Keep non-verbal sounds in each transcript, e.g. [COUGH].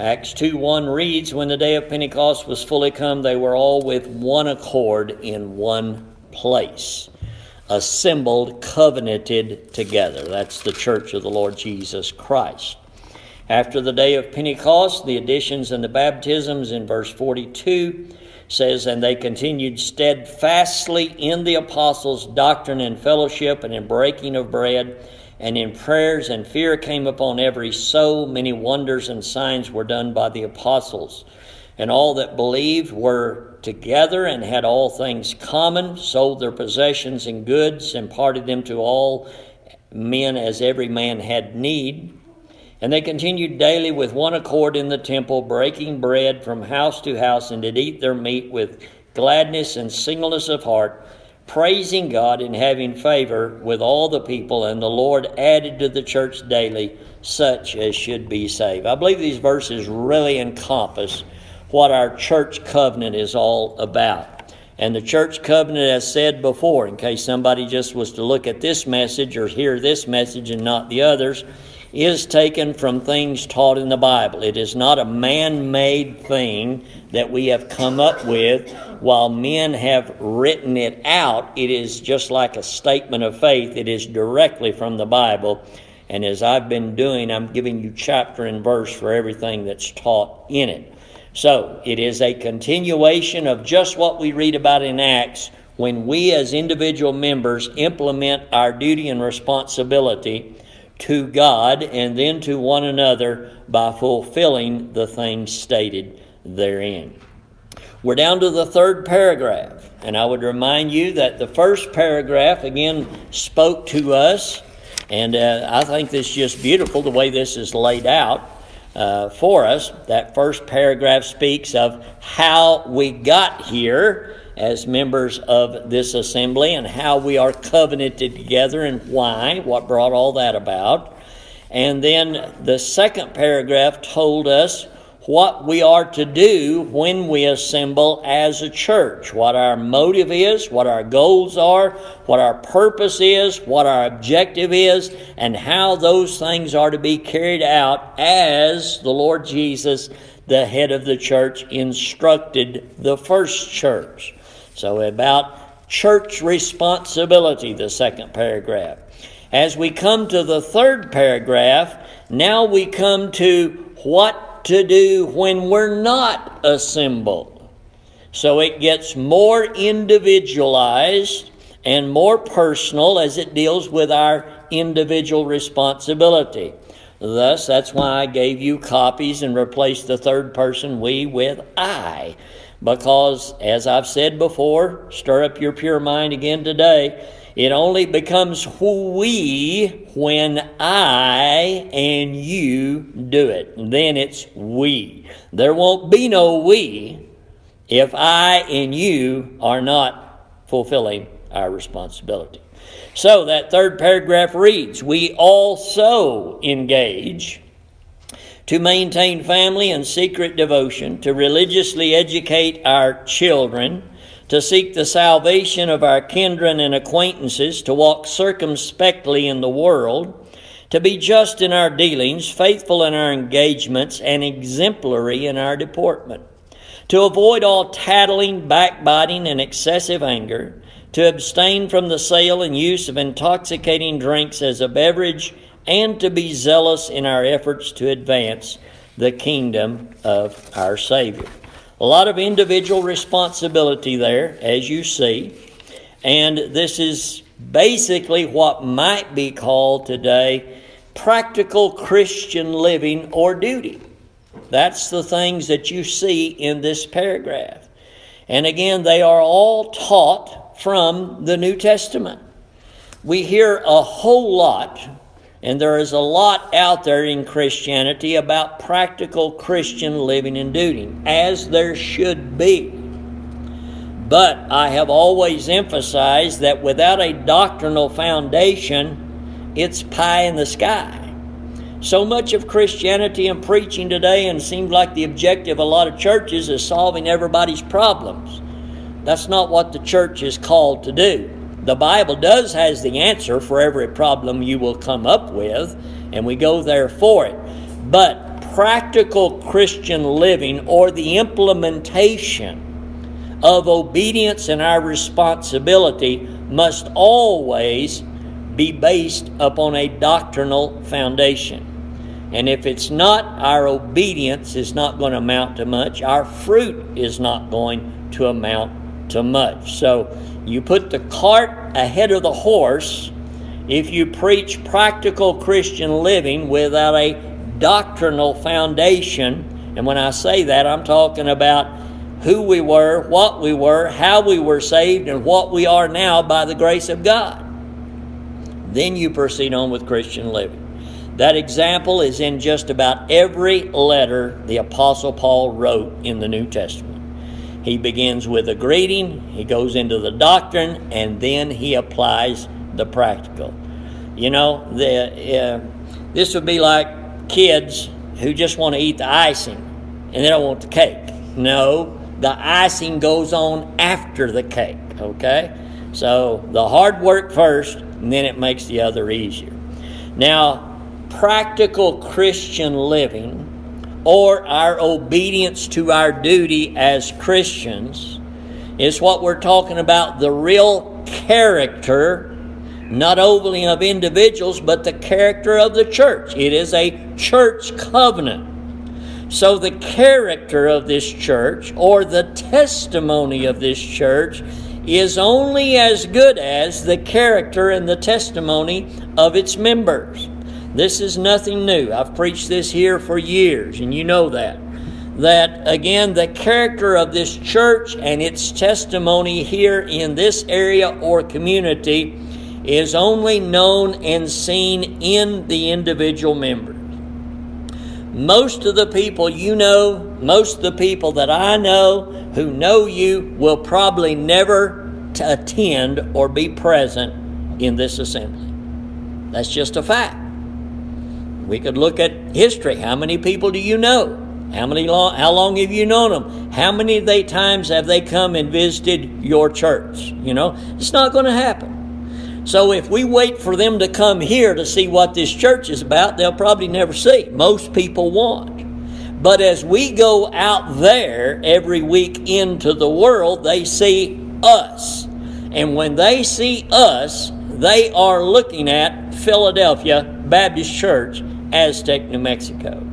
Acts 2 1 reads, When the day of Pentecost was fully come, they were all with one accord in one place, assembled, covenanted together. That's the church of the Lord Jesus Christ. After the day of Pentecost, the additions and the baptisms in verse 42 says, And they continued steadfastly in the apostles' doctrine and fellowship and in breaking of bread and in prayers, and fear came upon every soul. Many wonders and signs were done by the apostles. And all that believed were together and had all things common, sold their possessions and goods, and parted them to all men as every man had need. And they continued daily with one accord in the temple, breaking bread from house to house, and did eat their meat with gladness and singleness of heart praising God and having favor with all the people, and the Lord added to the church daily such as should be saved. I believe these verses really encompass what our church covenant is all about. And the church covenant, as said before, in case somebody just was to look at this message or hear this message and not the others, is taken from things taught in the Bible. It is not a man made thing that we have come up with while men have written it out. It is just like a statement of faith, it is directly from the Bible. And as I've been doing, I'm giving you chapter and verse for everything that's taught in it. So it is a continuation of just what we read about in Acts when we as individual members implement our duty and responsibility to God and then to one another by fulfilling the things stated therein. We're down to the third paragraph, and I would remind you that the first paragraph again spoke to us, and uh, I think this is just beautiful the way this is laid out. Uh, for us, that first paragraph speaks of how we got here as members of this assembly and how we are covenanted together and why, what brought all that about. And then the second paragraph told us what we are to do when we assemble as a church, what our motive is, what our goals are, what our purpose is, what our objective is, and how those things are to be carried out as the Lord Jesus, the head of the church, instructed the first church. So, about church responsibility, the second paragraph. As we come to the third paragraph, now we come to what to do when we're not assembled. So it gets more individualized and more personal as it deals with our individual responsibility. Thus, that's why I gave you copies and replaced the third person we with I because, as I've said before, stir up your pure mind again today. It only becomes we when I and you do it. Then it's we. There won't be no we if I and you are not fulfilling our responsibility. So that third paragraph reads We also engage to maintain family and secret devotion, to religiously educate our children, to seek the salvation of our kindred and acquaintances, to walk circumspectly in the world, to be just in our dealings, faithful in our engagements, and exemplary in our deportment, to avoid all tattling, backbiting, and excessive anger, to abstain from the sale and use of intoxicating drinks as a beverage and to be zealous in our efforts to advance the kingdom of our Savior. A lot of individual responsibility there, as you see, and this is basically what might be called today practical Christian living or duty. That's the things that you see in this paragraph. And again, they are all taught from the New Testament. We hear a whole lot and there is a lot out there in Christianity about practical Christian living and duty, as there should be. But I have always emphasized that without a doctrinal foundation, it's pie in the sky. So much of Christianity and preaching today, and seems like the objective of a lot of churches, is solving everybody's problems. That's not what the church is called to do the Bible does has the answer for every problem you will come up with, and we go there for it. But practical Christian living or the implementation of obedience and our responsibility must always be based upon a doctrinal foundation. And if it's not, our obedience is not going to amount to much. Our fruit is not going to amount to much. So you put the cart ahead of the horse if you preach practical Christian living without a doctrinal foundation. And when I say that, I'm talking about who we were, what we were, how we were saved, and what we are now by the grace of God. Then you proceed on with Christian living. That example is in just about every letter the Apostle Paul wrote in the New Testament. He begins with a greeting, he goes into the doctrine, and then he applies the practical. You know, the, uh, this would be like kids who just want to eat the icing and they don't want the cake. No, the icing goes on after the cake, okay? So the hard work first, and then it makes the other easier. Now, practical Christian living or our obedience to our duty as Christians is what we're talking about the real character, not only of individuals, but the character of the church. It is a church covenant. So, the character of this church or the testimony of this church is only as good as the character and the testimony of its members. This is nothing new. I've preached this here for years, and you know that. That again, the character of this church and its testimony here in this area or community is only known and seen in the individual members. Most of the people you know, most of the people that I know who know you will probably never attend or be present in this assembly. That's just a fact. We could look at history. How many people do you know? How many long, how long have you known them? How many they times have they come and visited your church? You know, it's not going to happen. So if we wait for them to come here to see what this church is about, they'll probably never see. Most people won't. But as we go out there every week into the world, they see us. And when they see us, they are looking at Philadelphia Baptist Church, Aztec, New Mexico.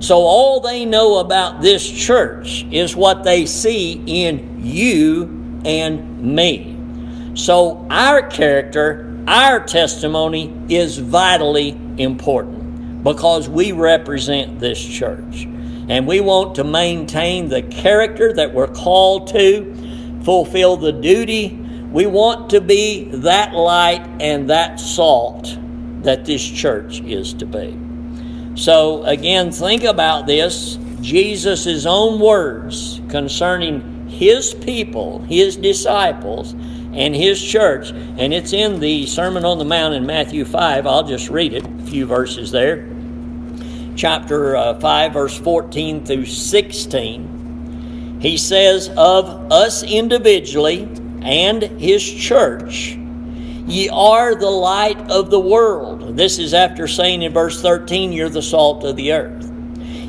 So all they know about this church is what they see in you and me. So, our character, our testimony is vitally important because we represent this church. And we want to maintain the character that we're called to, fulfill the duty. We want to be that light and that salt that this church is to be. So, again, think about this Jesus' own words concerning his people, his disciples and his church. And it's in the Sermon on the Mount in Matthew 5. I'll just read it, a few verses there. Chapter uh, 5, verse 14 through 16. He says, Of us individually and his church, ye are the light of the world. This is after saying in verse 13, You're the salt of the earth.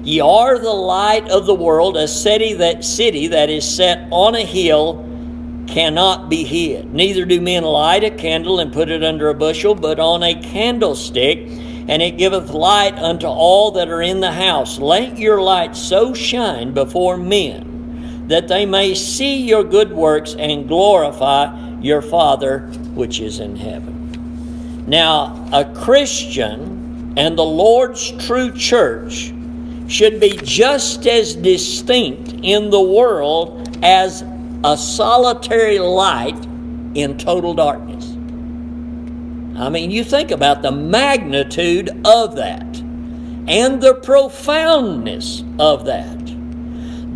Ye are the light of the world, a city that city that is set on a hill cannot be hid. Neither do men light a candle and put it under a bushel, but on a candlestick, and it giveth light unto all that are in the house. Let your light so shine before men that they may see your good works and glorify your Father which is in heaven. Now, a Christian and the Lord's true church should be just as distinct in the world as a solitary light in total darkness. I mean, you think about the magnitude of that and the profoundness of that.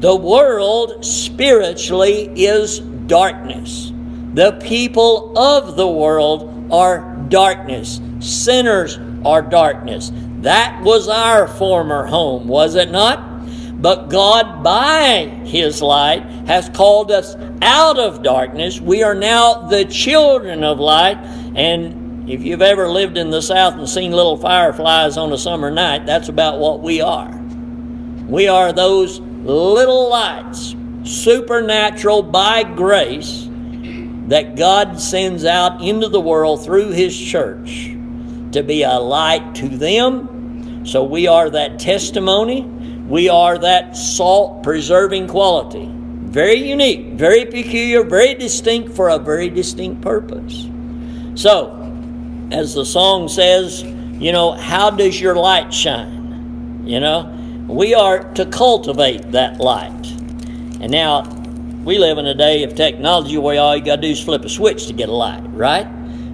The world spiritually is darkness. The people of the world are darkness. Sinners are darkness. That was our former home, was it not? But God, by His light, has called us out of darkness. We are now the children of light. And if you've ever lived in the South and seen little fireflies on a summer night, that's about what we are. We are those little lights, supernatural by grace, that God sends out into the world through His church to be a light to them. So we are that testimony. We are that salt preserving quality. Very unique, very peculiar, very distinct for a very distinct purpose. So, as the song says, you know, how does your light shine? You know, we are to cultivate that light. And now, we live in a day of technology where all you got to do is flip a switch to get a light, right?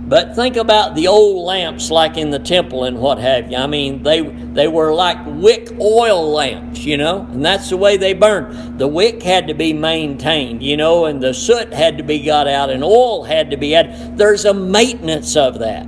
But think about the old lamps like in the temple and what have you. I mean, they they were like wick oil lamps, you know, and that's the way they burned. The wick had to be maintained, you know, and the soot had to be got out and oil had to be added. There's a maintenance of that.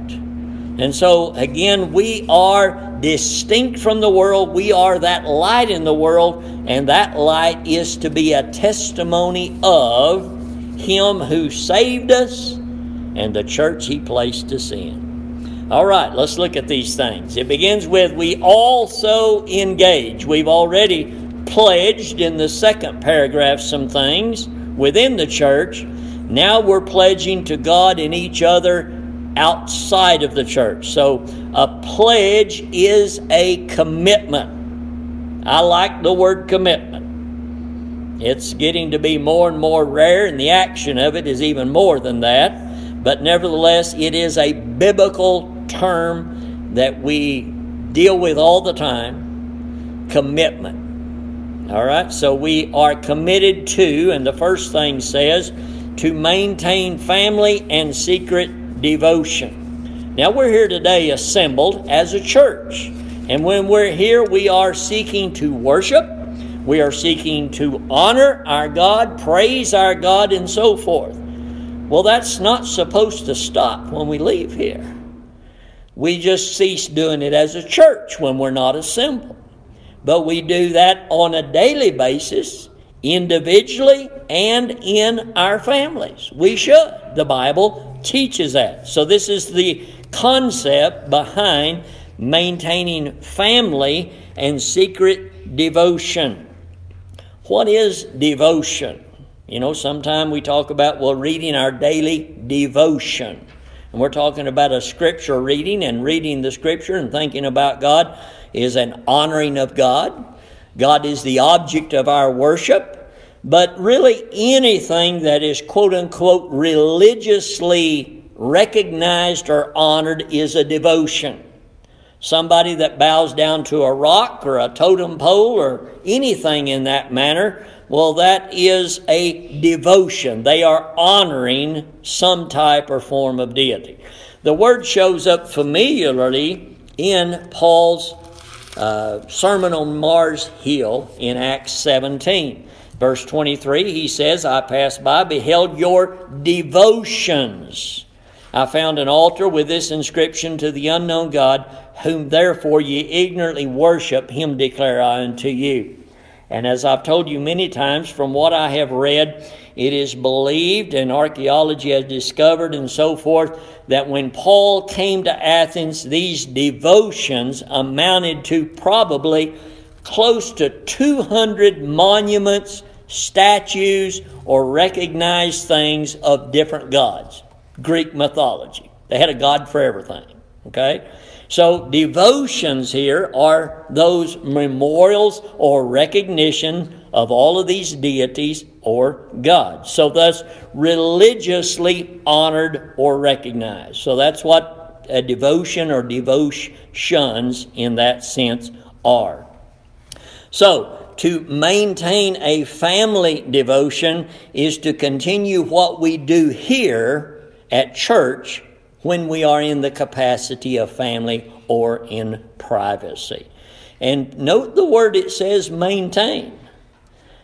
And so again, we are distinct from the world. We are that light in the world, and that light is to be a testimony of him who saved us and the church he placed us in. All right, let's look at these things. It begins with we also engage. We've already pledged in the second paragraph some things within the church. Now we're pledging to God and each other outside of the church. So a pledge is a commitment. I like the word commitment. It's getting to be more and more rare, and the action of it is even more than that but nevertheless, it is a biblical term that we deal with all the time commitment. All right, so we are committed to, and the first thing says, to maintain family and secret devotion. Now, we're here today assembled as a church, and when we're here, we are seeking to worship, we are seeking to honor our God, praise our God, and so forth. Well, that's not supposed to stop when we leave here. We just cease doing it as a church when we're not assembled. But we do that on a daily basis, individually and in our families. We should. The Bible teaches that. So, this is the concept behind maintaining family and secret devotion. What is devotion? You know, sometimes we talk about, well, reading our daily devotion. And we're talking about a scripture reading, and reading the scripture and thinking about God is an honoring of God. God is the object of our worship. But really, anything that is quote unquote religiously recognized or honored is a devotion. Somebody that bows down to a rock or a totem pole or anything in that manner well, that is a devotion. They are honoring some type or form of deity. The word shows up familiarly in Paul's uh, Sermon on Mars Hill in Acts 17. Verse 23, he says, I passed by, beheld your devotions. I found an altar with this inscription to the unknown God, whom therefore ye ignorantly worship, him declare I unto you. And as I've told you many times, from what I have read, it is believed, and archaeology has discovered, and so forth, that when Paul came to Athens, these devotions amounted to probably close to 200 monuments, statues, or recognized things of different gods. Greek mythology. They had a god for everything. Okay? So, devotions here are those memorials or recognition of all of these deities or gods. So, thus, religiously honored or recognized. So, that's what a devotion or devotions in that sense are. So, to maintain a family devotion is to continue what we do here at church when we are in the capacity of family or in privacy. And note the word it says maintain.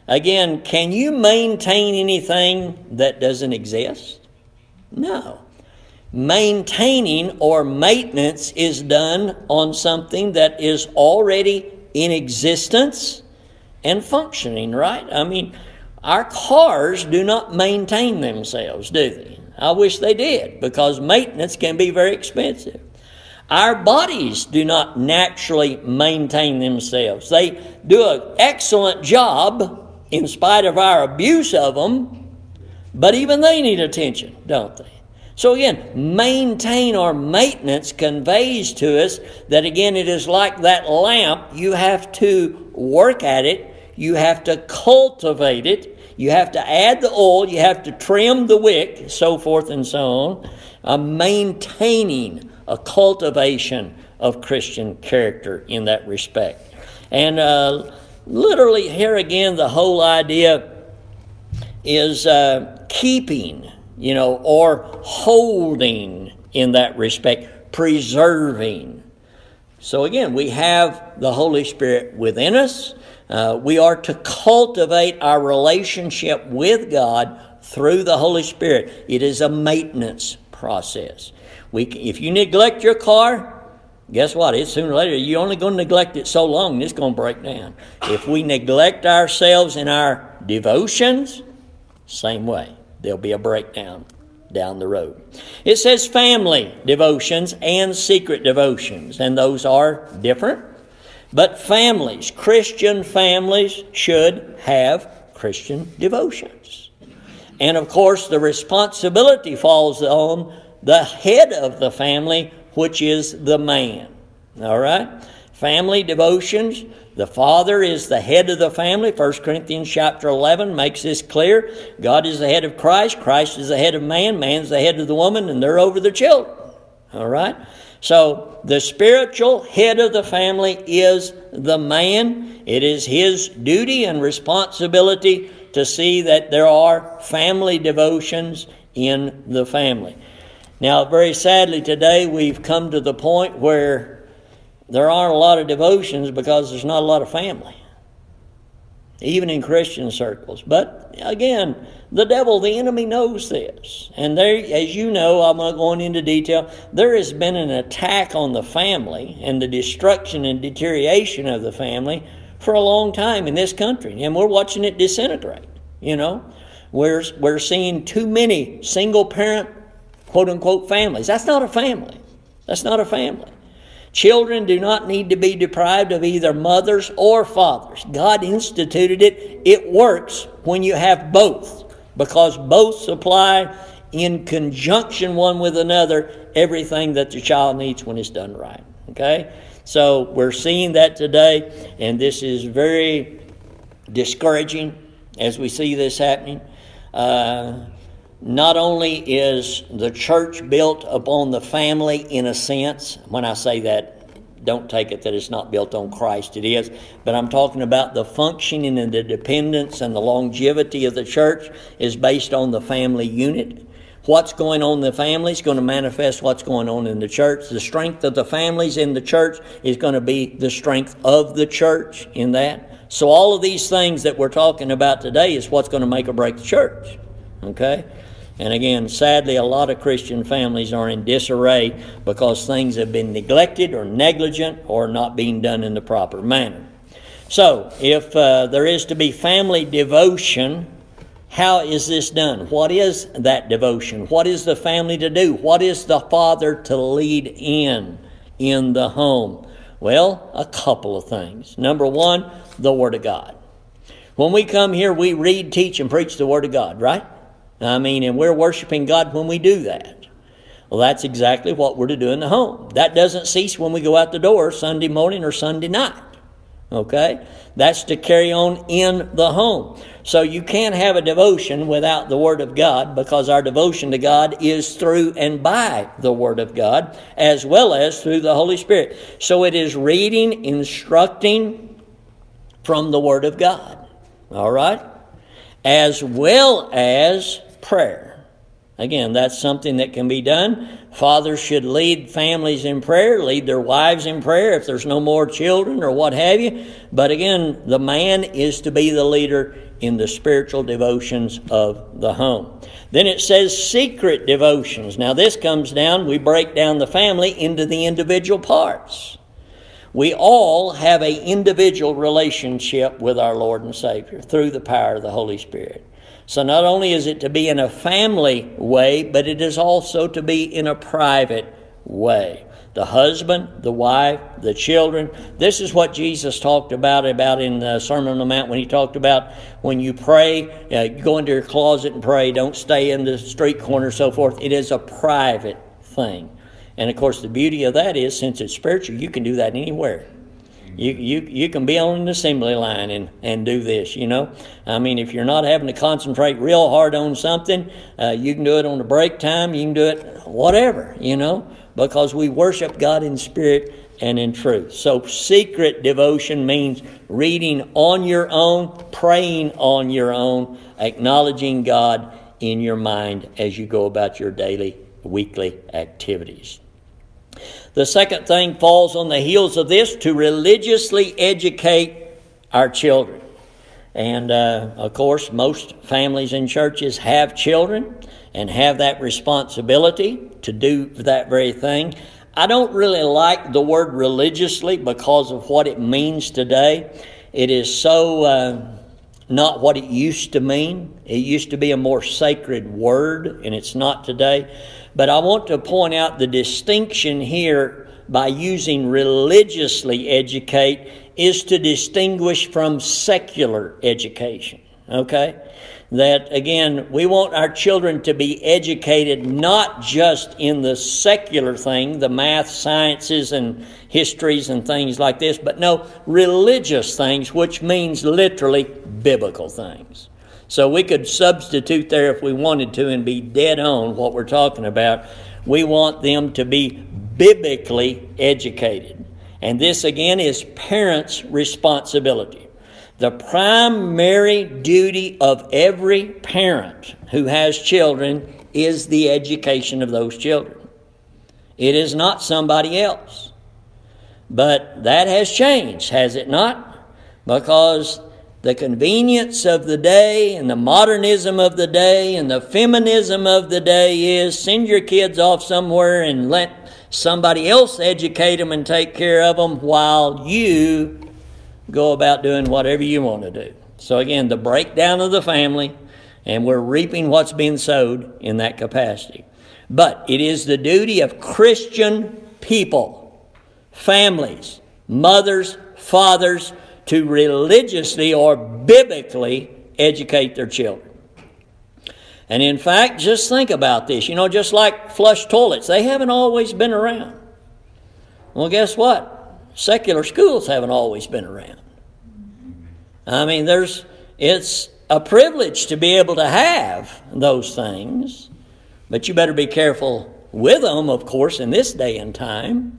Again, can you maintain anything that doesn't exist? No. Maintaining or maintenance is done on something that is already in existence and functioning, right? I mean, our cars do not maintain themselves, do they? I wish they did because maintenance can be very expensive. Our bodies do not naturally maintain themselves. They do an excellent job in spite of our abuse of them, but even they need attention, don't they? So again, maintain or maintenance conveys to us that again it is like that lamp. You have to work at it, you have to cultivate it, you have to add the oil, you have to trim the wick, so forth and so on. A maintaining, a cultivation of Christian character in that respect. And uh, literally, here again, the whole idea is uh, keeping you know, or holding in that respect, preserving. So again, we have the Holy Spirit within us. Uh, we are to cultivate our relationship with God through the Holy Spirit. It is a maintenance process. We, if you neglect your car, guess what? It's sooner or later, you're only going to neglect it so long it's going to break down. If we neglect ourselves in our devotions, same way there'll be a breakdown down the road. It says family devotions and secret devotions, and those are different. But families, Christian families, should have Christian devotions. And of course, the responsibility falls on the head of the family, which is the man. All right? Family devotions the father is the head of the family. 1 Corinthians chapter 11 makes this clear. God is the head of Christ. Christ is the head of man. Man's the head of the woman, and they're over the children. All right? So the spiritual head of the family is the man. It is his duty and responsibility to see that there are family devotions in the family. Now, very sadly, today we've come to the point where there aren't a lot of devotions because there's not a lot of family, even in Christian circles. But again, the devil, the enemy knows this. And there, as you know, I'm not going into detail, there has been an attack on the family and the destruction and deterioration of the family for a long time in this country. And we're watching it disintegrate, you know. We're, we're seeing too many single parent, quote unquote, families. That's not a family. That's not a family. Children do not need to be deprived of either mothers or fathers. God instituted it. It works when you have both because both supply in conjunction one with another everything that the child needs when it's done right. Okay? So we're seeing that today, and this is very discouraging as we see this happening. Uh, not only is the church built upon the family in a sense, when I say that, don't take it that it's not built on Christ, it is, but I'm talking about the functioning and the dependence and the longevity of the church is based on the family unit. What's going on in the family is going to manifest what's going on in the church. The strength of the families in the church is going to be the strength of the church in that. So, all of these things that we're talking about today is what's going to make or break the church. Okay? And again, sadly, a lot of Christian families are in disarray because things have been neglected or negligent or not being done in the proper manner. So, if uh, there is to be family devotion, how is this done? What is that devotion? What is the family to do? What is the father to lead in in the home? Well, a couple of things. Number one, the Word of God. When we come here, we read, teach, and preach the Word of God, right? I mean, and we're worshiping God when we do that. Well, that's exactly what we're to do in the home. That doesn't cease when we go out the door Sunday morning or Sunday night. Okay? That's to carry on in the home. So you can't have a devotion without the Word of God because our devotion to God is through and by the Word of God as well as through the Holy Spirit. So it is reading, instructing from the Word of God. All right? As well as prayer. Again, that's something that can be done. Fathers should lead families in prayer, lead their wives in prayer if there's no more children or what have you. But again, the man is to be the leader in the spiritual devotions of the home. Then it says secret devotions. Now, this comes down, we break down the family into the individual parts. We all have an individual relationship with our Lord and Savior through the power of the Holy Spirit. So not only is it to be in a family way, but it is also to be in a private way. the husband, the wife, the children. This is what Jesus talked about about in the Sermon on the Mount when he talked about when you pray, uh, go into your closet and pray. Don't stay in the street corner, so forth. It is a private thing. And of course, the beauty of that is, since it's spiritual, you can do that anywhere. You, you, you can be on an assembly line and, and do this, you know. I mean, if you're not having to concentrate real hard on something, uh, you can do it on the break time, you can do it whatever, you know because we worship God in spirit and in truth. So, secret devotion means reading on your own, praying on your own, acknowledging God in your mind as you go about your daily, weekly activities. The second thing falls on the heels of this to religiously educate our children. And uh, of course, most families and churches have children and have that responsibility to do that very thing. I don't really like the word religiously because of what it means today. It is so uh, not what it used to mean. It used to be a more sacred word, and it's not today. But I want to point out the distinction here by using religiously educate is to distinguish from secular education. Okay? that again, we want our children to be educated not just in the secular thing, the math, sciences, and histories and things like this, but no, religious things, which means literally biblical things. So we could substitute there if we wanted to and be dead on what we're talking about. We want them to be biblically educated. And this again is parents' responsibility. The primary duty of every parent who has children is the education of those children. It is not somebody else. But that has changed, has it not? Because the convenience of the day and the modernism of the day and the feminism of the day is send your kids off somewhere and let somebody else educate them and take care of them while you go about doing whatever you want to do. So, again, the breakdown of the family, and we're reaping what's being sowed in that capacity. But it is the duty of Christian people, families, mothers, fathers, to religiously or biblically educate their children. And in fact, just think about this. You know, just like flush toilets, they haven't always been around. Well, guess what? Secular schools haven't always been around. I mean, there's it's a privilege to be able to have those things, but you better be careful with them, of course, in this day and time.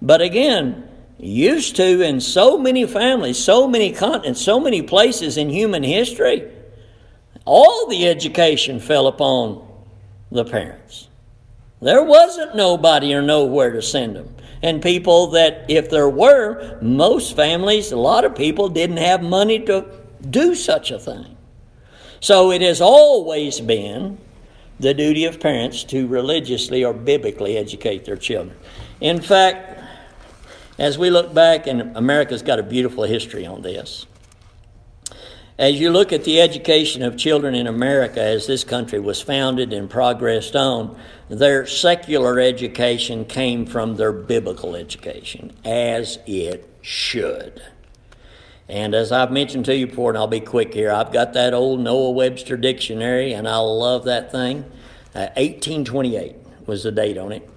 But again, used to in so many families, so many continents, so many places in human history, all the education fell upon the parents. There wasn't nobody or nowhere to send them and people that, if there were, most families, a lot of people didn't have money to do such a thing. So it has always been the duty of parents to religiously or biblically educate their children. In fact, as we look back, and America's got a beautiful history on this. As you look at the education of children in America as this country was founded and progressed on, their secular education came from their biblical education, as it should. And as I've mentioned to you before, and I'll be quick here, I've got that old Noah Webster dictionary, and I love that thing. Uh, 1828 was the date on it.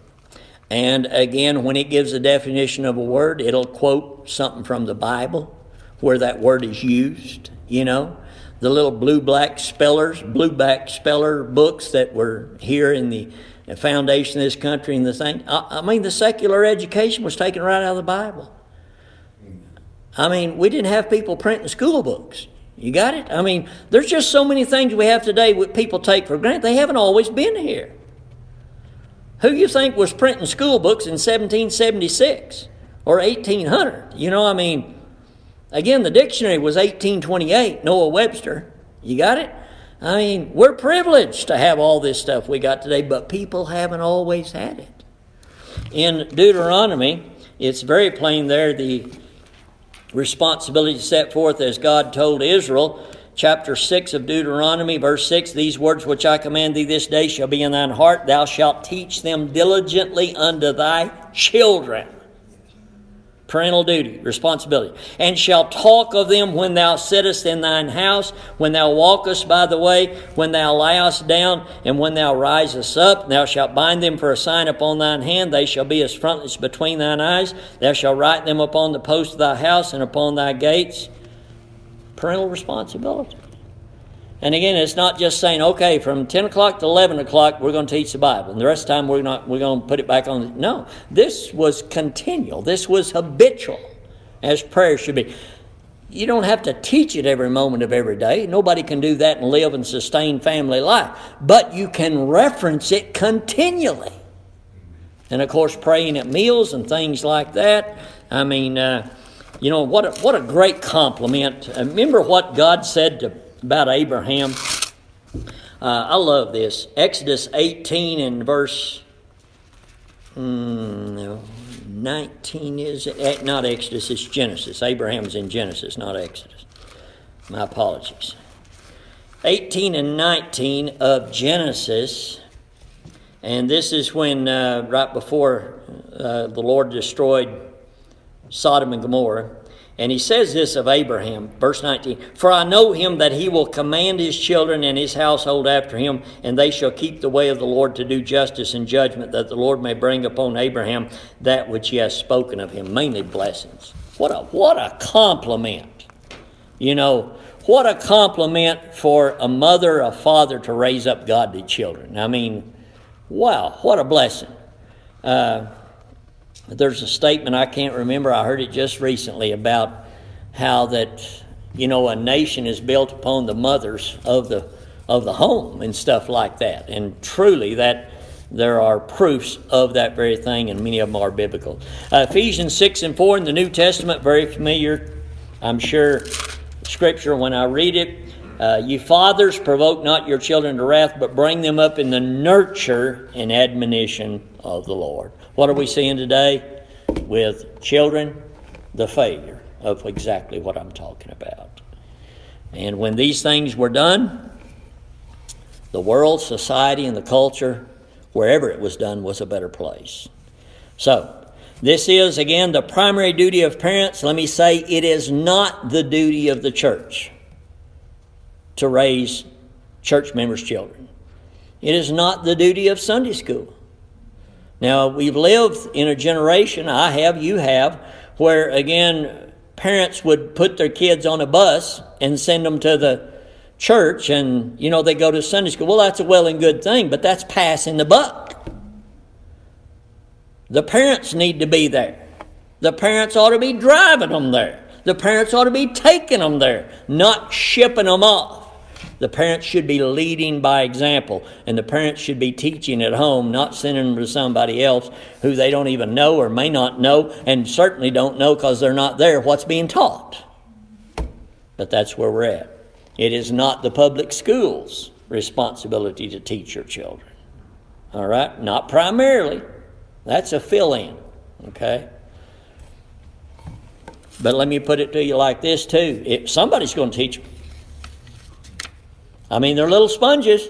And again, when it gives a definition of a word, it'll quote something from the Bible where that word is used you know, the little blueback spellers, blueback speller books that were here in the foundation of this country and the thing. I, I mean, the secular education was taken right out of the Bible. I mean, we didn't have people printing school books. You got it? I mean, there's just so many things we have today that people take for granted. They haven't always been here. Who you think was printing school books in 1776 or 1800? You know, I mean, Again, the dictionary was 1828, Noah Webster. You got it? I mean, we're privileged to have all this stuff we got today, but people haven't always had it. In Deuteronomy, it's very plain there the responsibility set forth as God told Israel chapter 6 of Deuteronomy, verse 6 These words which I command thee this day shall be in thine heart. Thou shalt teach them diligently unto thy children parental duty, responsibility, and shall talk of them when thou sittest in thine house, when thou walkest by the way, when thou liest down, and when thou risest up. Thou shalt bind them for a sign upon thine hand, they shall be as frontlets between thine eyes. Thou shalt write them upon the post of thy house and upon thy gates. Parental responsibility. And again, it's not just saying, okay, from 10 o'clock to 11 o'clock, we're going to teach the Bible. And the rest of the time, we're, not, we're going to put it back on. No, this was continual. This was habitual, as prayer should be. You don't have to teach it every moment of every day. Nobody can do that and live and sustain family life. But you can reference it continually. And of course, praying at meals and things like that. I mean, uh, you know, what a, what a great compliment. Remember what God said to about Abraham. Uh, I love this. Exodus 18 and verse mm, 19 is it? Eh, not Exodus, it's Genesis. Abraham's in Genesis, not Exodus. My apologies. 18 and 19 of Genesis. And this is when, uh, right before uh, the Lord destroyed Sodom and Gomorrah. And he says this of Abraham, verse 19 For I know him that he will command his children and his household after him, and they shall keep the way of the Lord to do justice and judgment, that the Lord may bring upon Abraham that which he has spoken of him, mainly blessings. What a, what a compliment. You know, what a compliment for a mother, a father to raise up godly children. I mean, wow, what a blessing. Uh, there's a statement I can't remember, I heard it just recently about how that, you know, a nation is built upon the mothers of the of the home and stuff like that. And truly that there are proofs of that very thing, and many of them are biblical. Uh, Ephesians 6 and 4 in the New Testament, very familiar, I'm sure, scripture when I read it. Uh, you fathers, provoke not your children to wrath, but bring them up in the nurture and admonition of the Lord. What are we seeing today with children? The failure of exactly what I'm talking about. And when these things were done, the world, society, and the culture, wherever it was done, was a better place. So, this is, again, the primary duty of parents. Let me say, it is not the duty of the church to raise church members' children. It is not the duty of Sunday school. Now, we've lived in a generation, I have, you have, where again, parents would put their kids on a bus and send them to the church and, you know, they go to Sunday school. Well, that's a well and good thing, but that's passing the buck. The parents need to be there. The parents ought to be driving them there. The parents ought to be taking them there, not shipping them off. The parents should be leading by example, and the parents should be teaching at home, not sending them to somebody else who they don't even know or may not know, and certainly don't know because they're not there what's being taught. But that's where we're at. It is not the public schools' responsibility to teach your children. All right? Not primarily. That's a fill in. Okay? But let me put it to you like this, too. If somebody's going to teach them. I mean, they're little sponges.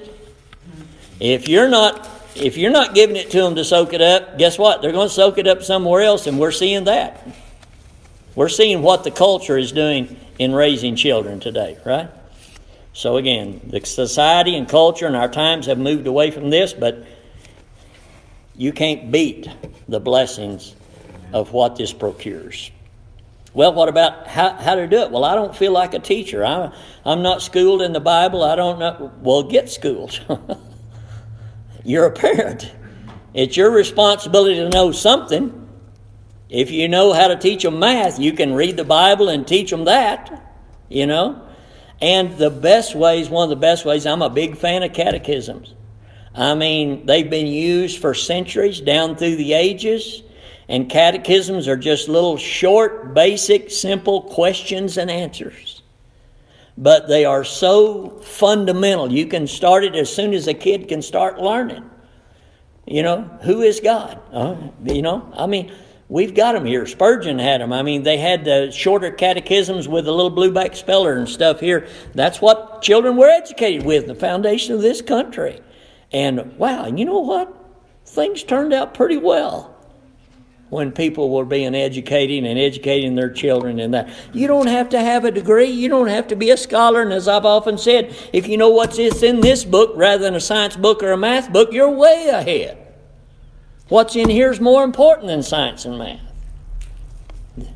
If you're not if you're not giving it to them to soak it up, guess what? They're going to soak it up somewhere else, and we're seeing that. We're seeing what the culture is doing in raising children today, right? So again, the society and culture and our times have moved away from this, but you can't beat the blessings of what this procures. Well, what about how, how to do it? Well, I don't feel like a teacher. I'm, I'm not schooled in the Bible. I don't know. Well, get schooled. [LAUGHS] You're a parent. It's your responsibility to know something. If you know how to teach them math, you can read the Bible and teach them that, you know. And the best ways, one of the best ways, I'm a big fan of catechisms. I mean, they've been used for centuries down through the ages. And catechisms are just little short, basic, simple questions and answers. But they are so fundamental. You can start it as soon as a kid can start learning. You know, who is God? Uh, you know, I mean, We've got them here. Spurgeon had them. I mean, they had the shorter catechisms with the little blueback speller and stuff here. That's what children were educated with, the foundation of this country. And wow, you know what? Things turned out pretty well when people were being educated and educating their children and that. You don't have to have a degree, you don't have to be a scholar, and as I've often said, if you know what's in this book rather than a science book or a math book, you're way ahead. What's in here is more important than science and math.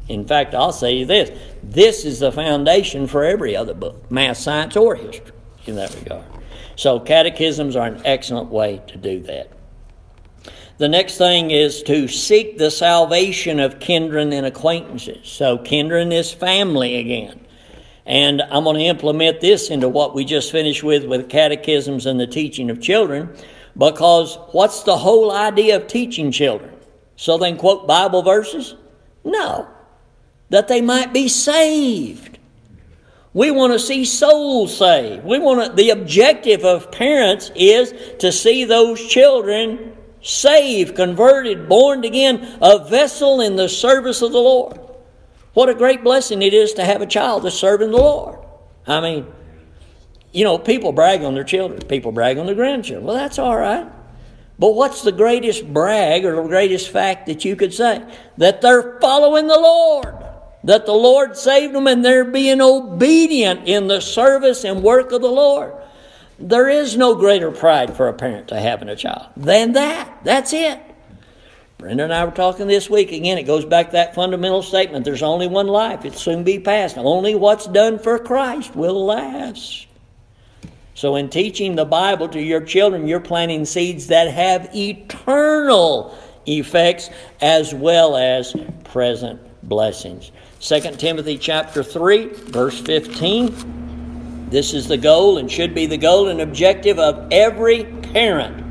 In fact, I'll say this this is the foundation for every other book, math, science, or history, in that regard. So, catechisms are an excellent way to do that. The next thing is to seek the salvation of kindred and acquaintances. So, kindred is family again. And I'm going to implement this into what we just finished with with catechisms and the teaching of children. Because what's the whole idea of teaching children? So they quote Bible verses? No. That they might be saved. We want to see souls saved. We want to, the objective of parents is to see those children saved, converted, born again, a vessel in the service of the Lord. What a great blessing it is to have a child that's serving the Lord. I mean, you know, people brag on their children, people brag on their grandchildren. Well, that's all right. But what's the greatest brag or the greatest fact that you could say? That they're following the Lord. That the Lord saved them and they're being obedient in the service and work of the Lord. There is no greater pride for a parent to having a child than that. That's it. Brenda and I were talking this week. Again, it goes back to that fundamental statement there's only one life, it'll soon be past. Only what's done for Christ will last. So, in teaching the Bible to your children, you're planting seeds that have eternal effects as well as present blessings. 2 Timothy chapter 3, verse 15. This is the goal and should be the goal and objective of every parent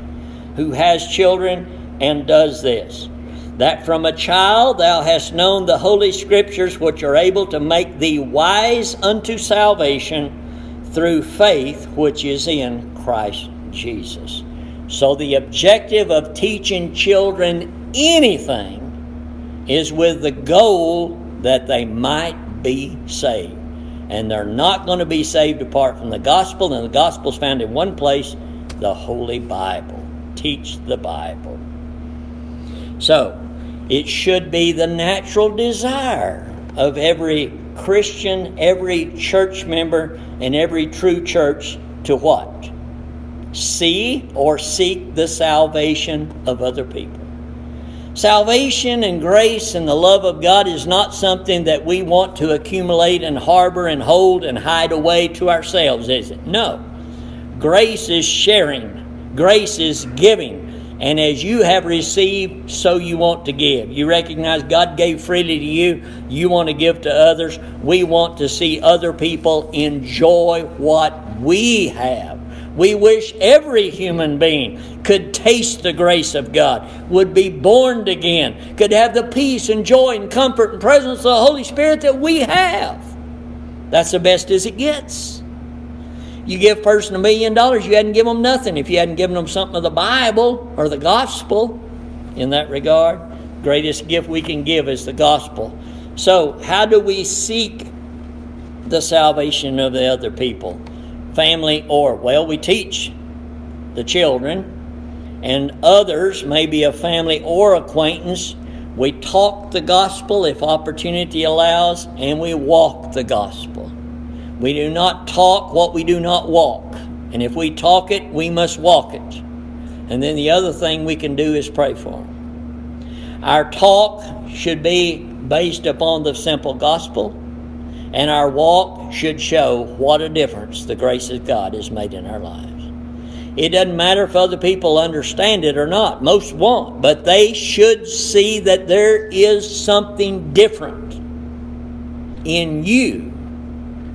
who has children and does this. That from a child thou hast known the holy scriptures which are able to make thee wise unto salvation through faith which is in Christ Jesus. So, the objective of teaching children anything is with the goal that they might be saved. And they're not going to be saved apart from the gospel, and the gospel is found in one place the Holy Bible. Teach the Bible. So, it should be the natural desire of every Christian, every church member, and every true church to what? See or seek the salvation of other people. Salvation and grace and the love of God is not something that we want to accumulate and harbor and hold and hide away to ourselves, is it? No. Grace is sharing, grace is giving. And as you have received, so you want to give. You recognize God gave freely to you, you want to give to others. We want to see other people enjoy what we have. We wish every human being could taste the grace of God, would be born again, could have the peace and joy and comfort and presence of the Holy Spirit that we have. That's the best as it gets. You give a person a million dollars, you hadn't given them nothing if you hadn't given them something of the Bible or the gospel in that regard. Greatest gift we can give is the gospel. So, how do we seek the salvation of the other people? Family or, well, we teach the children, and others, maybe a family or acquaintance. We talk the gospel if opportunity allows, and we walk the gospel. We do not talk what we do not walk. And if we talk it, we must walk it. And then the other thing we can do is pray for them. Our talk should be based upon the simple gospel, and our walk should show what a difference the grace of God has made in our lives. It doesn't matter if other people understand it or not. Most won't, but they should see that there is something different in you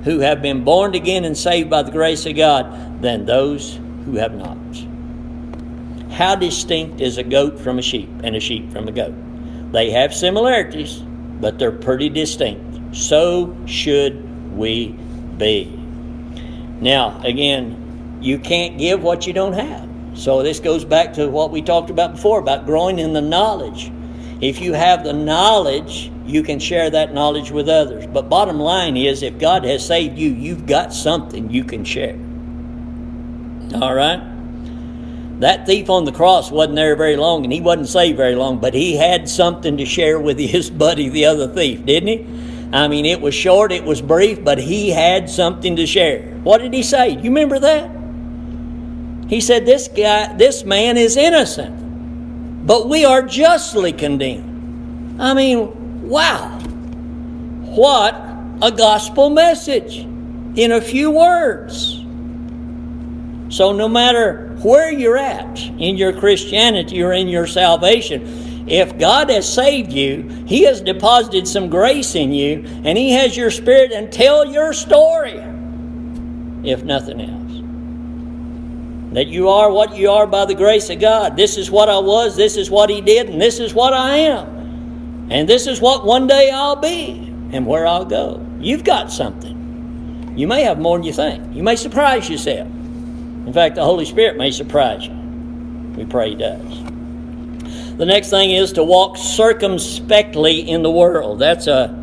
who have been born again and saved by the grace of God than those who have not. How distinct is a goat from a sheep and a sheep from a goat? They have similarities, but they're pretty distinct. So should we be. Now, again, you can't give what you don't have. So this goes back to what we talked about before about growing in the knowledge If you have the knowledge, you can share that knowledge with others. But bottom line is, if God has saved you, you've got something you can share. All right? That thief on the cross wasn't there very long and he wasn't saved very long, but he had something to share with his [LAUGHS] buddy, the other thief, didn't he? I mean, it was short, it was brief, but he had something to share. What did he say? You remember that? He said, This guy, this man is innocent, but we are justly condemned. I mean, wow. What a gospel message in a few words. So, no matter where you're at in your Christianity or in your salvation, if God has saved you, He has deposited some grace in you, and He has your spirit and tell your story, if nothing else. That you are what you are by the grace of God. This is what I was, this is what He did, and this is what I am. And this is what one day I'll be and where I'll go. You've got something. You may have more than you think. You may surprise yourself. In fact, the Holy Spirit may surprise you. We pray He does. The next thing is to walk circumspectly in the world. That's a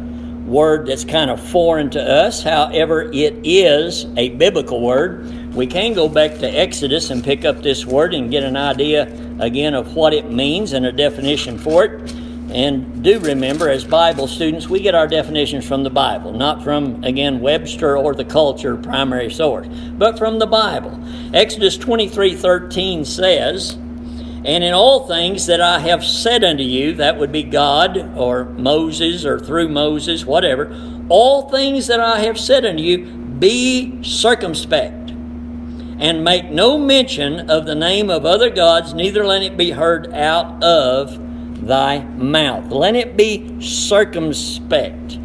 word that's kind of foreign to us. However, it is a biblical word. We can go back to Exodus and pick up this word and get an idea again of what it means and a definition for it. And do remember, as Bible students, we get our definitions from the Bible, not from, again, Webster or the culture primary source, but from the Bible. Exodus 23 13 says, And in all things that I have said unto you, that would be God or Moses or through Moses, whatever, all things that I have said unto you, be circumspect, and make no mention of the name of other gods, neither let it be heard out of thy mouth. Let it be circumspect.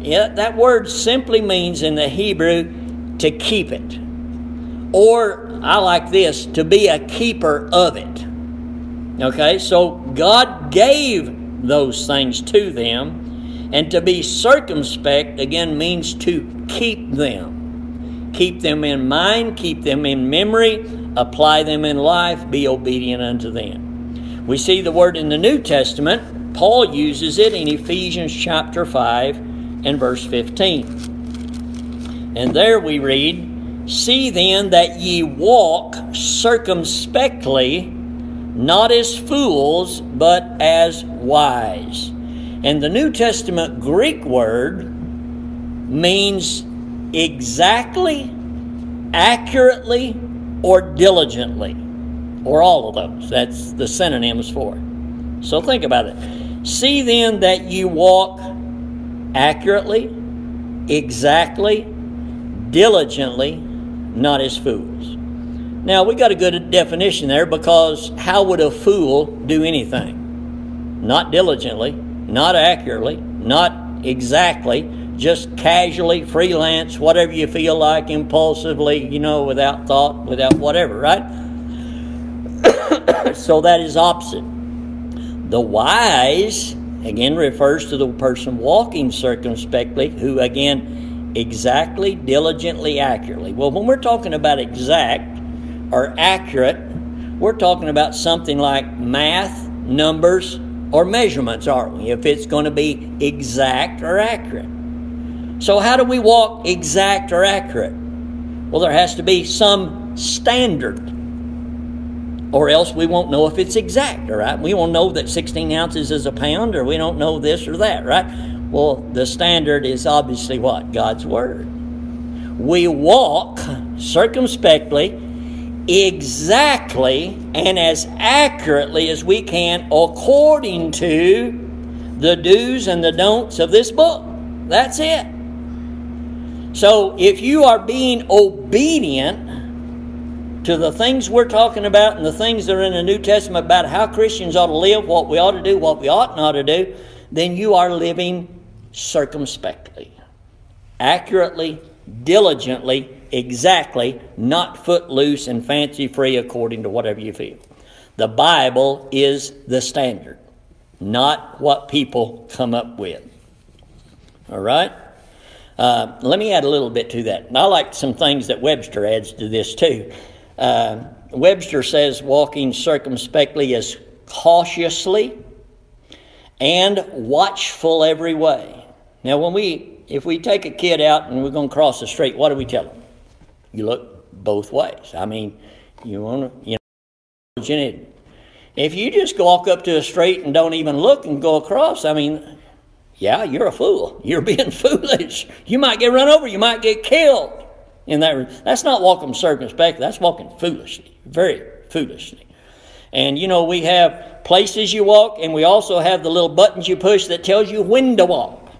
Yeah, that word simply means in the Hebrew to keep it. Or, I like this, to be a keeper of it. Okay, so God gave those things to them. And to be circumspect, again, means to keep them. Keep them in mind, keep them in memory, apply them in life, be obedient unto them. We see the word in the New Testament. Paul uses it in Ephesians chapter 5 and verse 15. And there we read, See then that ye walk circumspectly, not as fools, but as wise. And the New Testament Greek word means exactly, accurately, or diligently or all of those. That's the synonyms for. So think about it. See then that you walk accurately, exactly, diligently, not as fools. Now, we got a good definition there because how would a fool do anything? Not diligently, not accurately, not exactly, just casually, freelance, whatever you feel like, impulsively, you know, without thought, without whatever, right? [COUGHS] so that is opposite. The wise, again, refers to the person walking circumspectly, who, again, exactly, diligently, accurately. Well, when we're talking about exact or accurate, we're talking about something like math, numbers, or measurements, aren't we? If it's going to be exact or accurate. So, how do we walk exact or accurate? Well, there has to be some standard or else we won't know if it's exact, all right? We won't know that 16 ounces is a pound, or we don't know this or that, right? Well, the standard is obviously what? God's Word. We walk circumspectly, exactly, and as accurately as we can according to the do's and the don'ts of this book. That's it. So if you are being obedient, to the things we're talking about and the things that are in the New Testament about how Christians ought to live, what we ought to do, what we ought not to do, then you are living circumspectly, accurately, diligently, exactly, not footloose and fancy free according to whatever you feel. The Bible is the standard, not what people come up with. All right? Uh, let me add a little bit to that. I like some things that Webster adds to this too. Uh, Webster says walking circumspectly is cautiously and watchful every way. Now, when we, if we take a kid out and we're going to cross the street, what do we tell them? You look both ways. I mean, you want to, you know, if you just walk up to a street and don't even look and go across, I mean, yeah, you're a fool. [LAUGHS] You're being foolish. You might get run over. You might get killed. In that, that's not walking circumspectly. That's walking foolishly, very foolishly. And you know, we have places you walk, and we also have the little buttons you push that tells you when to walk.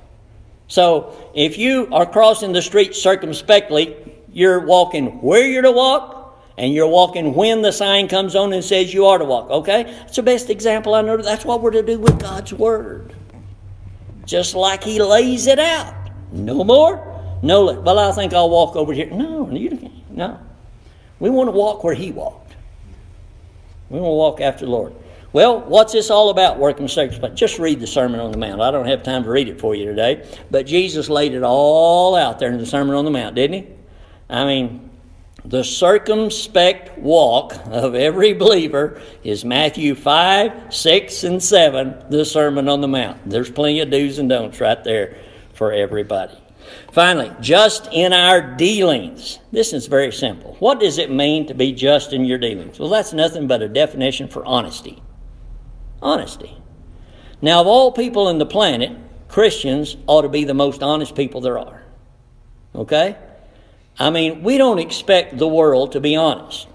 So if you are crossing the street circumspectly, you're walking where you're to walk, and you're walking when the sign comes on and says you are to walk. Okay? That's the best example I know. That's what we're to do with God's Word. Just like He lays it out. No more, no. Well, I think I'll walk over here. No, you no. We want to walk where He walked. We want to walk after the Lord. Well, what's this all about, working circumspect? Just read the Sermon on the Mount. I don't have time to read it for you today, but Jesus laid it all out there in the Sermon on the Mount, didn't he? I mean, the circumspect walk of every believer is Matthew 5, 6, and 7, the Sermon on the Mount. There's plenty of do's and don'ts right there for everybody. Finally, just in our dealings. This is very simple. What does it mean to be just in your dealings? Well, that's nothing but a definition for honesty. Honesty. Now, of all people in the planet, Christians ought to be the most honest people there are. Okay? I mean, we don't expect the world to be honest.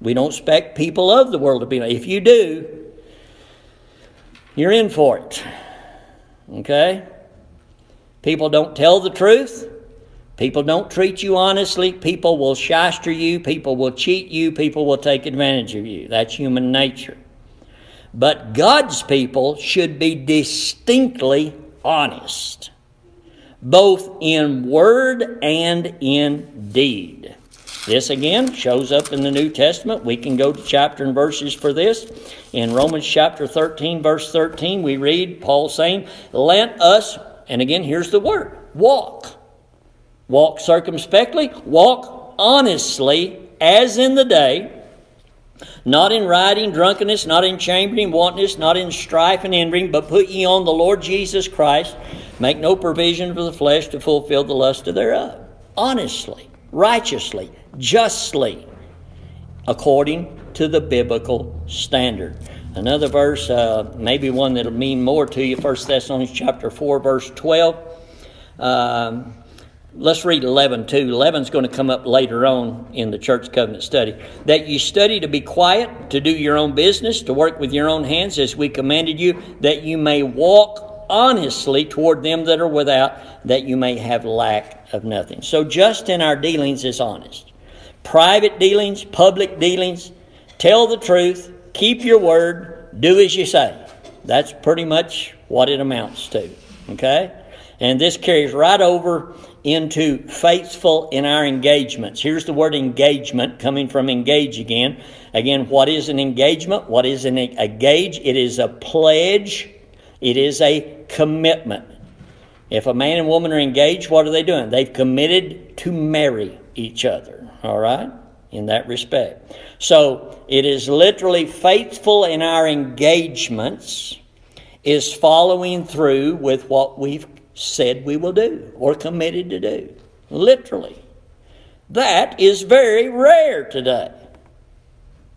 We don't expect people of the world to be honest. If you do, you're in for it. Okay? People don't tell the truth. People don't treat you honestly. People will shyster you. People will cheat you. People will take advantage of you. That's human nature. But God's people should be distinctly honest, both in word and in deed. This again shows up in the New Testament. We can go to chapter and verses for this. In Romans chapter 13, verse 13, we read Paul saying, Let us and again, here's the word walk. Walk circumspectly, walk honestly, as in the day, not in rioting, drunkenness, not in chambering, wantonness, not in strife and envying, but put ye on the Lord Jesus Christ. Make no provision for the flesh to fulfill the lust of thereof. Honestly, righteously, justly, according to the biblical standard. Another verse, uh, maybe one that'll mean more to you, 1 Thessalonians chapter 4, verse 12. Um, let's read 11 too. 11 is going to come up later on in the church covenant study. That you study to be quiet, to do your own business, to work with your own hands as we commanded you, that you may walk honestly toward them that are without, that you may have lack of nothing. So just in our dealings is honest. Private dealings, public dealings, tell the truth, keep your word, do as you say. That's pretty much what it amounts to. Okay? And this carries right over into faithful in our engagements. Here's the word engagement coming from engage again. Again, what is an engagement? What is an, a gauge? It is a pledge, it is a commitment. If a man and woman are engaged, what are they doing? They've committed to marry each other. All right? In that respect. So it is literally faithful in our engagements, is following through with what we've said we will do or committed to do. Literally. That is very rare today.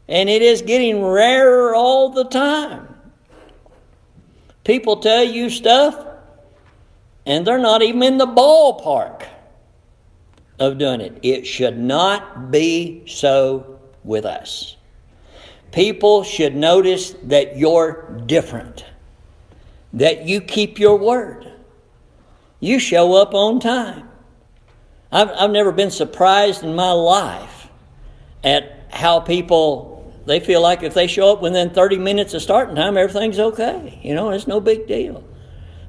And it is getting rarer all the time. People tell you stuff, and they're not even in the ballpark of doing it. It should not be so with us. People should notice that you're different, that you keep your word, you show up on time. I've, I've never been surprised in my life at how people they feel like if they show up within 30 minutes of starting time, everything's okay. You know, it's no big deal.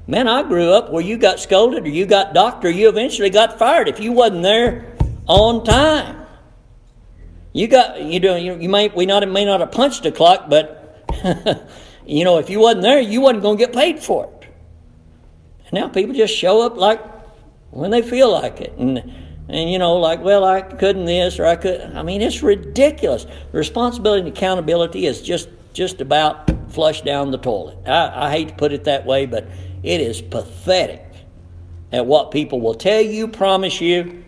Man, I grew up where you got scolded or you got docked or you eventually got fired if you wasn't there on time. You got you know you, you may we not may not have punched the clock, but [LAUGHS] you know if you wasn't there, you wasn't going to get paid for it. And now people just show up like when they feel like it, and and you know like well I couldn't this or I could. I mean it's ridiculous. Responsibility and accountability is just just about flushed down the toilet. I, I hate to put it that way, but it is pathetic at what people will tell you, promise you,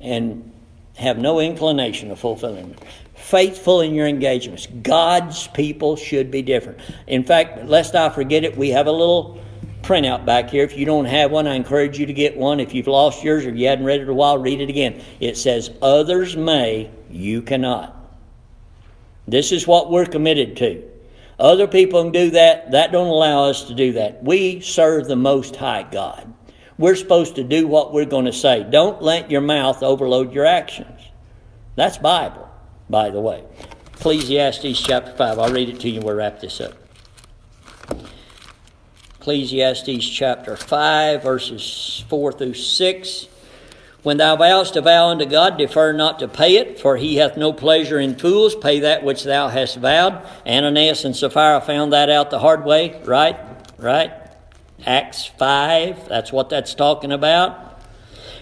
and have no inclination of fulfilling it. Faithful in your engagements. God's people should be different. In fact, lest I forget it, we have a little printout back here. If you don't have one, I encourage you to get one. If you've lost yours or you hadn't read it a while, read it again. It says, Others may, you cannot. This is what we're committed to. Other people can do that. That don't allow us to do that. We serve the Most High God. We're supposed to do what we're going to say. Don't let your mouth overload your actions. That's Bible, by the way. Ecclesiastes chapter 5. I'll read it to you. We'll wrap this up. Ecclesiastes chapter 5, verses 4 through 6. When thou vowest a vow unto God, defer not to pay it, for he hath no pleasure in fools. Pay that which thou hast vowed. Ananias and Sapphira found that out the hard way, right? Right? Acts 5, that's what that's talking about.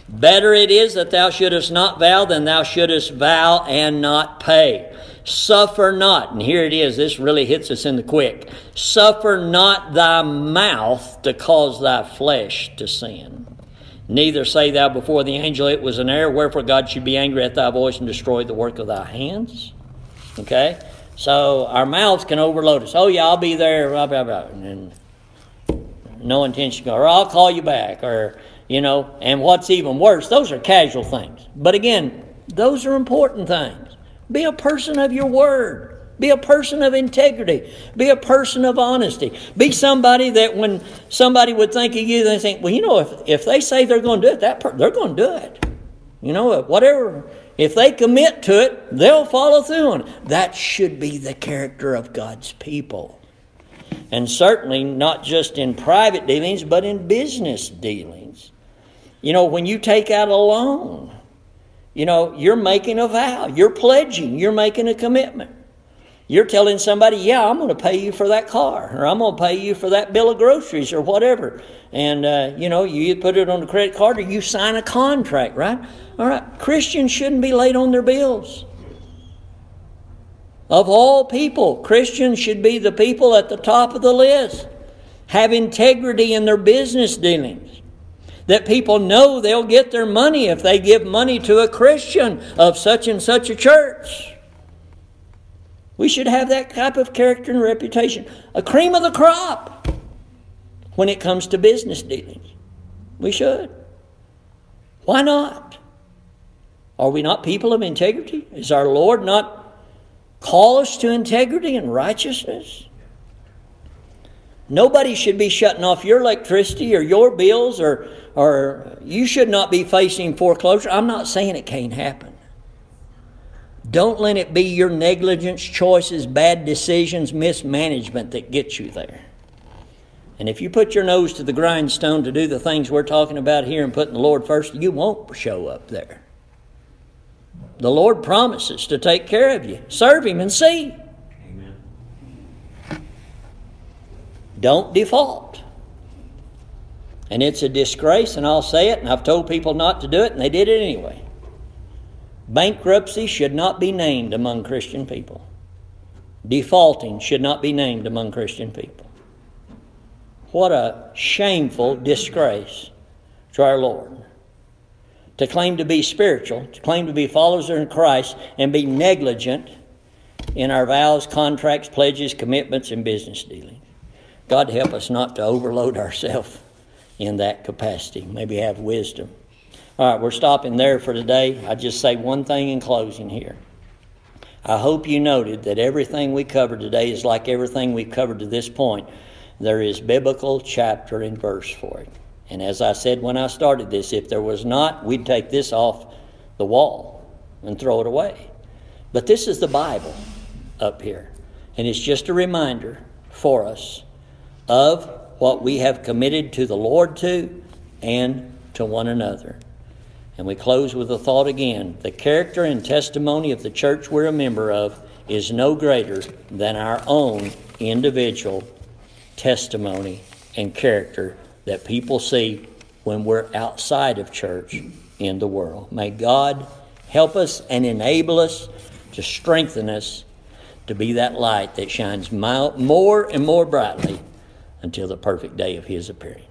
Better it is that thou shouldest not vow than thou shouldest vow and not pay. Suffer not, and here it is, this really hits us in the quick. Suffer not thy mouth to cause thy flesh to sin. Neither say thou before the angel, It was an error, wherefore God should be angry at thy voice and destroy the work of thy hands. Okay? So our mouths can overload us. Oh, yeah, I'll be there, blah, blah, blah. And no intention, or I'll call you back, or, you know, and what's even worse, those are casual things. But again, those are important things. Be a person of your word. Be a person of integrity. Be a person of honesty. Be somebody that when somebody would think of you, they think, well, you know, if, if they say they're going to do it, that per- they're going to do it. You know, uh, whatever. If they commit to it, they'll follow through on it. That should be the character of God's people. And certainly not just in private dealings, but in business dealings. You know, when you take out a loan, you know, you're making a vow, you're pledging, you're making a commitment. You're telling somebody, yeah, I'm going to pay you for that car, or I'm going to pay you for that bill of groceries, or whatever. And, uh, you know, you put it on the credit card or you sign a contract, right? All right. Christians shouldn't be late on their bills. Of all people, Christians should be the people at the top of the list. Have integrity in their business dealings that people know they'll get their money if they give money to a Christian of such and such a church. We should have that type of character and reputation. A cream of the crop when it comes to business dealings. We should. Why not? Are we not people of integrity? Is our Lord not call us to integrity and righteousness? Nobody should be shutting off your electricity or your bills, or, or you should not be facing foreclosure. I'm not saying it can't happen. Don't let it be your negligence, choices, bad decisions, mismanagement that gets you there. And if you put your nose to the grindstone to do the things we're talking about here and putting the Lord first, you won't show up there. The Lord promises to take care of you. Serve Him and see. Don't default. And it's a disgrace, and I'll say it, and I've told people not to do it, and they did it anyway. Bankruptcy should not be named among Christian people. Defaulting should not be named among Christian people. What a shameful disgrace to our Lord. To claim to be spiritual, to claim to be followers of Christ, and be negligent in our vows, contracts, pledges, commitments, and business dealings. God help us not to overload ourselves in that capacity. Maybe have wisdom. All right, we're stopping there for today. I just say one thing in closing here. I hope you noted that everything we covered today is like everything we've covered to this point. There is biblical chapter and verse for it. And as I said when I started this, if there was not, we'd take this off the wall and throw it away. But this is the Bible up here. And it's just a reminder for us of what we have committed to the Lord to and to one another. And we close with a thought again. The character and testimony of the church we're a member of is no greater than our own individual testimony and character that people see when we're outside of church in the world. May God help us and enable us to strengthen us to be that light that shines more and more brightly until the perfect day of his appearing.